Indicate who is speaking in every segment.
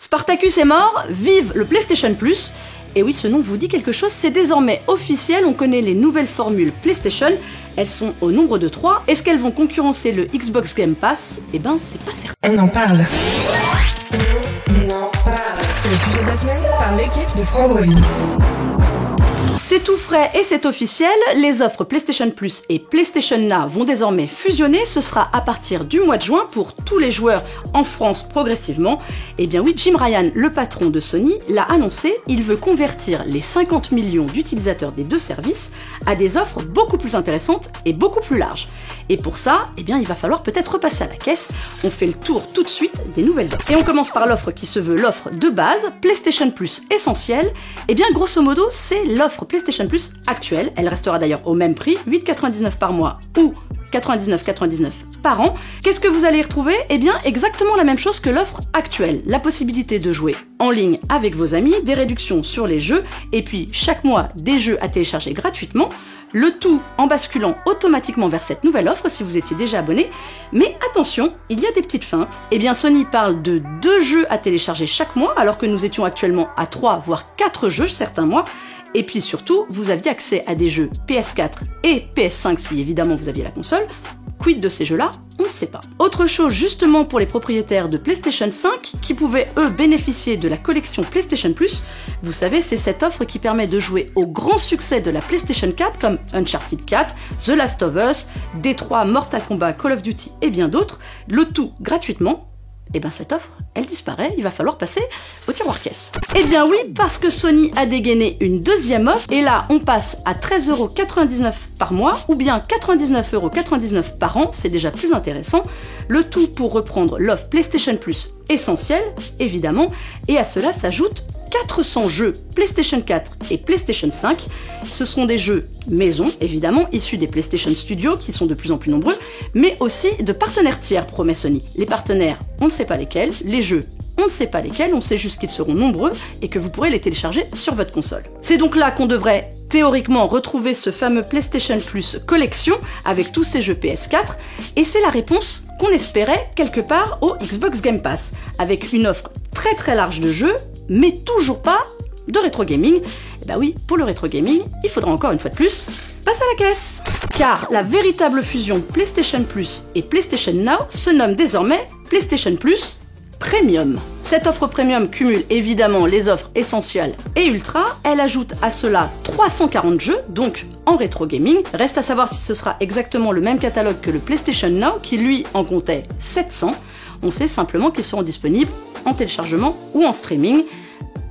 Speaker 1: Spartacus est mort, vive le PlayStation Plus Et oui, ce nom vous dit quelque chose, c'est désormais officiel, on connaît les nouvelles formules PlayStation, elles sont au nombre de 3. Est-ce qu'elles vont concurrencer le Xbox Game Pass? Eh ben, c'est pas certain.
Speaker 2: On en parle. On en parle. C'est le sujet de la semaine par l'équipe de Frandroid.
Speaker 1: C'est tout frais et c'est officiel, les offres PlayStation Plus et PlayStation Now vont désormais fusionner, ce sera à partir du mois de juin pour tous les joueurs en France progressivement. Et eh bien oui, Jim Ryan, le patron de Sony, l'a annoncé, il veut convertir les 50 millions d'utilisateurs des deux services à des offres beaucoup plus intéressantes et beaucoup plus larges. Et pour ça, eh bien il va falloir peut-être repasser à la caisse. On fait le tour tout de suite des nouvelles offres. Et on commence par l'offre qui se veut l'offre de base, PlayStation Plus essentiel. Et eh bien grosso modo, c'est l'offre PlayStation Plus actuelle. Elle restera d'ailleurs au même prix, 8,99 par mois ou 99,99 par an. Qu'est-ce que vous allez y retrouver? Eh bien, exactement la même chose que l'offre actuelle. La possibilité de jouer en ligne avec vos amis, des réductions sur les jeux, et puis chaque mois des jeux à télécharger gratuitement. Le tout en basculant automatiquement vers cette nouvelle offre si vous étiez déjà abonné. Mais attention, il y a des petites feintes. Eh bien, Sony parle de deux jeux à télécharger chaque mois, alors que nous étions actuellement à 3 voire 4 jeux certains mois. Et puis surtout, vous aviez accès à des jeux PS4 et PS5 si évidemment vous aviez la console. Quid de ces jeux-là? On ne sait pas. Autre chose justement pour les propriétaires de PlayStation 5 qui pouvaient eux bénéficier de la collection PlayStation Plus, vous savez c'est cette offre qui permet de jouer au grand succès de la PlayStation 4 comme Uncharted 4, The Last of Us, D3, Mortal Kombat, Call of Duty et bien d'autres, le tout gratuitement eh bien cette offre, elle disparaît, il va falloir passer au tiroir caisse. Eh bien oui, parce que Sony a dégainé une deuxième offre, et là on passe à 13,99€ par mois, ou bien 99,99€ par an, c'est déjà plus intéressant, le tout pour reprendre l'offre PlayStation Plus essentielle, évidemment, et à cela s'ajoute 400 jeux PlayStation 4 et PlayStation 5. Ce sont des jeux maison, évidemment, issus des PlayStation Studios, qui sont de plus en plus nombreux, mais aussi de partenaires tiers, promet Sony. Les partenaires, on ne sait pas lesquels, les jeux, on ne sait pas lesquels, on sait juste qu'ils seront nombreux et que vous pourrez les télécharger sur votre console. C'est donc là qu'on devrait théoriquement retrouver ce fameux PlayStation Plus collection avec tous ces jeux PS4 et c'est la réponse qu'on espérait quelque part au Xbox Game Pass avec une offre très très large de jeux mais toujours pas de rétro gaming. Et eh bah oui, pour le rétro gaming, il faudra encore une fois de plus passer à la caisse. Car la véritable fusion PlayStation Plus et PlayStation Now se nomme désormais PlayStation Plus Premium. Cette offre Premium cumule évidemment les offres essentielles et ultra. Elle ajoute à cela 340 jeux, donc en rétro gaming. Reste à savoir si ce sera exactement le même catalogue que le PlayStation Now, qui lui en comptait 700. On sait simplement qu'ils seront disponibles en téléchargement ou en streaming.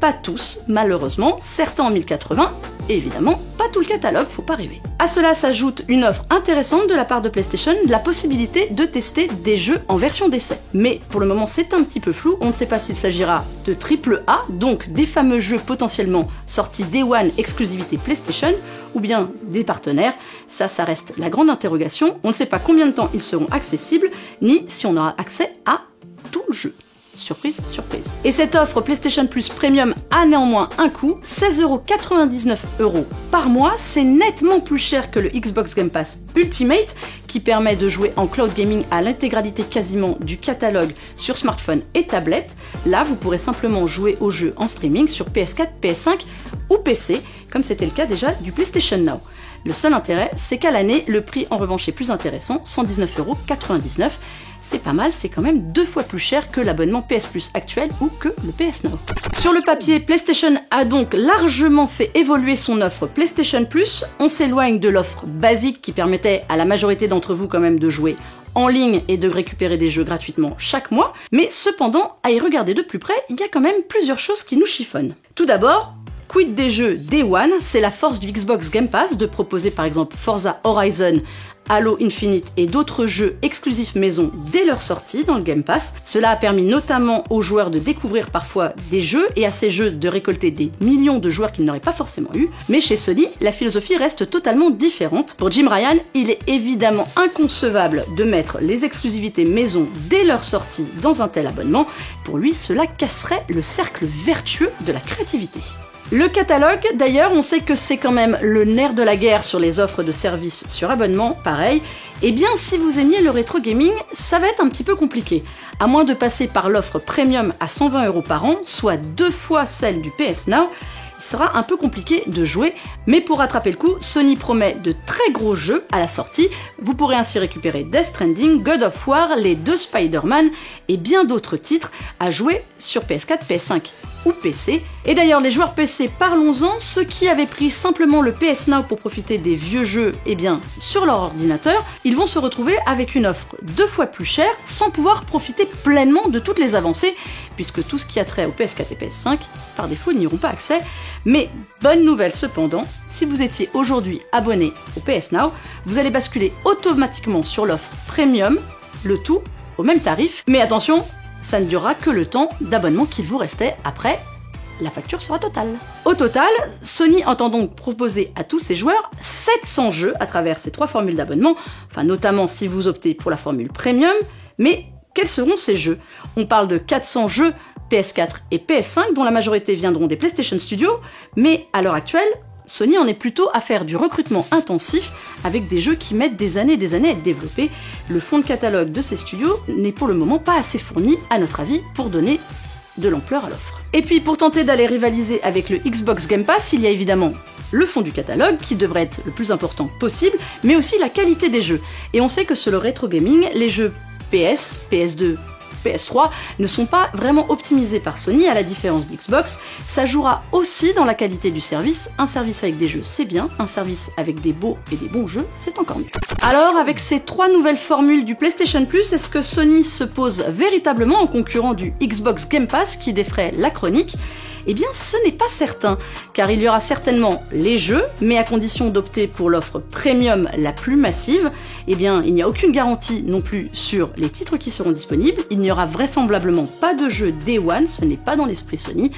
Speaker 1: Pas tous, malheureusement, certains en 1080, et évidemment pas tout le catalogue, faut pas rêver. À cela s'ajoute une offre intéressante de la part de PlayStation, la possibilité de tester des jeux en version d'essai. Mais pour le moment c'est un petit peu flou, on ne sait pas s'il s'agira de triple A, donc des fameux jeux potentiellement sortis Day One exclusivité PlayStation, ou bien des partenaires. Ça, ça reste la grande interrogation. On ne sait pas combien de temps ils seront accessibles, ni si on aura accès à tout le jeu. Surprise, surprise. Et cette offre PlayStation Plus Premium a néanmoins un coût, 16,99€ par mois. C'est nettement plus cher que le Xbox Game Pass Ultimate, qui permet de jouer en cloud gaming à l'intégralité quasiment du catalogue sur smartphone et tablette. Là, vous pourrez simplement jouer aux jeux en streaming sur PS4, PS5 ou PC, comme c'était le cas déjà du PlayStation Now. Le seul intérêt, c'est qu'à l'année, le prix en revanche est plus intéressant, 119,99€ c'est pas mal, c'est quand même deux fois plus cher que l'abonnement PS Plus actuel ou que le PS Now. Sur le papier, PlayStation a donc largement fait évoluer son offre PlayStation Plus. On s'éloigne de l'offre basique qui permettait à la majorité d'entre vous quand même de jouer en ligne et de récupérer des jeux gratuitement chaque mois, mais cependant, à y regarder de plus près, il y a quand même plusieurs choses qui nous chiffonnent. Tout d'abord, Quid des jeux Day One? C'est la force du Xbox Game Pass de proposer par exemple Forza Horizon Halo Infinite et d'autres jeux exclusifs maison dès leur sortie dans le Game Pass. Cela a permis notamment aux joueurs de découvrir parfois des jeux et à ces jeux de récolter des millions de joueurs qu'ils n'auraient pas forcément eu. Mais chez Sony, la philosophie reste totalement différente. Pour Jim Ryan, il est évidemment inconcevable de mettre les exclusivités maison dès leur sortie dans un tel abonnement. Pour lui, cela casserait le cercle vertueux de la créativité. Le catalogue, d'ailleurs, on sait que c'est quand même le nerf de la guerre sur les offres de services sur abonnement, pareil. Eh bien, si vous aimiez le rétro gaming, ça va être un petit peu compliqué. À moins de passer par l'offre premium à 120 euros par an, soit deux fois celle du PS Now, sera un peu compliqué de jouer, mais pour rattraper le coup, Sony promet de très gros jeux à la sortie. Vous pourrez ainsi récupérer Death Stranding, God of War, les deux Spider-Man et bien d'autres titres à jouer sur PS4, PS5 ou PC. Et d'ailleurs, les joueurs PC, parlons-en, ceux qui avaient pris simplement le PS Now pour profiter des vieux jeux, eh bien, sur leur ordinateur, ils vont se retrouver avec une offre deux fois plus chère sans pouvoir profiter pleinement de toutes les avancées, puisque tout ce qui a trait au PS4 et PS5, par défaut, n'y auront pas accès. Mais bonne nouvelle cependant, si vous étiez aujourd'hui abonné au PS Now, vous allez basculer automatiquement sur l'offre Premium, le tout au même tarif. Mais attention, ça ne durera que le temps d'abonnement qu'il vous restait. Après, la facture sera totale. Au total, Sony entend donc proposer à tous ses joueurs 700 jeux à travers ces trois formules d'abonnement, enfin notamment si vous optez pour la formule premium, mais quels seront ces jeux On parle de 400 jeux PS4 et PS5 dont la majorité viendront des PlayStation Studios, mais à l'heure actuelle, Sony en est plutôt à faire du recrutement intensif avec des jeux qui mettent des années et des années à être développés. Le fond de catalogue de ces studios n'est pour le moment pas assez fourni, à notre avis, pour donner de l'ampleur à l'offre. Et puis pour tenter d'aller rivaliser avec le Xbox Game Pass, il y a évidemment le fond du catalogue qui devrait être le plus important possible, mais aussi la qualité des jeux. Et on sait que sur le gaming, les jeux PS, PS2, PS3 ne sont pas vraiment optimisés par Sony, à la différence d'Xbox. Ça jouera aussi dans la qualité du service. Un service avec des jeux, c'est bien. Un service avec des beaux et des bons jeux, c'est encore mieux. Alors, avec ces trois nouvelles formules du PlayStation Plus, est-ce que Sony se pose véritablement en concurrent du Xbox Game Pass qui défrait la chronique? Eh bien, ce n'est pas certain, car il y aura certainement les jeux, mais à condition d'opter pour l'offre premium la plus massive. Eh bien, il n'y a aucune garantie non plus sur les titres qui seront disponibles. Il n'y aura vraisemblablement pas de jeu Day One, ce n'est pas dans l'esprit Sony.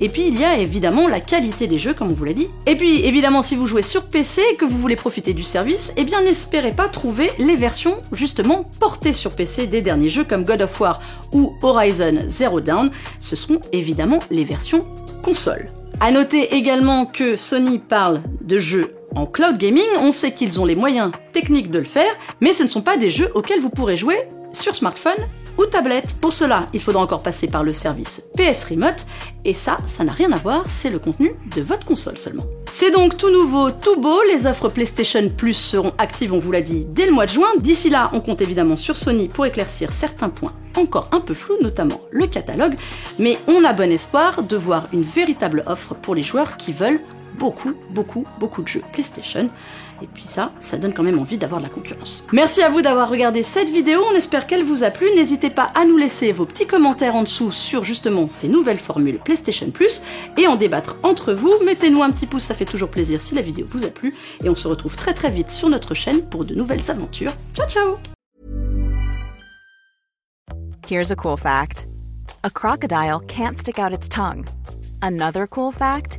Speaker 1: Et puis, il y a évidemment la qualité des jeux, comme on vous l'a dit. Et puis, évidemment, si vous jouez sur PC et que vous voulez profiter du service, eh bien, n'espérez pas trouver les versions justement portées sur PC des derniers jeux comme God of War ou Horizon Zero Dawn. Ce sont évidemment les versions console. À noter également que Sony parle de jeux en cloud gaming, on sait qu'ils ont les moyens techniques de le faire, mais ce ne sont pas des jeux auxquels vous pourrez jouer sur smartphone ou tablette. Pour cela, il faudra encore passer par le service PS Remote, et ça, ça n'a rien à voir, c'est le contenu de votre console seulement. C'est donc tout nouveau, tout beau, les offres PlayStation Plus seront actives, on vous l'a dit, dès le mois de juin. D'ici là, on compte évidemment sur Sony pour éclaircir certains points encore un peu flous, notamment le catalogue, mais on a bon espoir de voir une véritable offre pour les joueurs qui veulent beaucoup, beaucoup, beaucoup de jeux PlayStation. Et puis ça, ça donne quand même envie d'avoir de la concurrence. Merci à vous d'avoir regardé cette vidéo, on espère qu'elle vous a plu. N'hésitez pas à nous laisser vos petits commentaires en dessous sur justement ces nouvelles formules PlayStation Plus et en débattre entre vous. Mettez-nous un petit pouce, ça fait toujours plaisir si la vidéo vous a plu. Et on se retrouve très très vite sur notre chaîne pour de nouvelles aventures. Ciao ciao
Speaker 3: Here's a cool fact. A crocodile can't stick out its tongue. Another cool fact,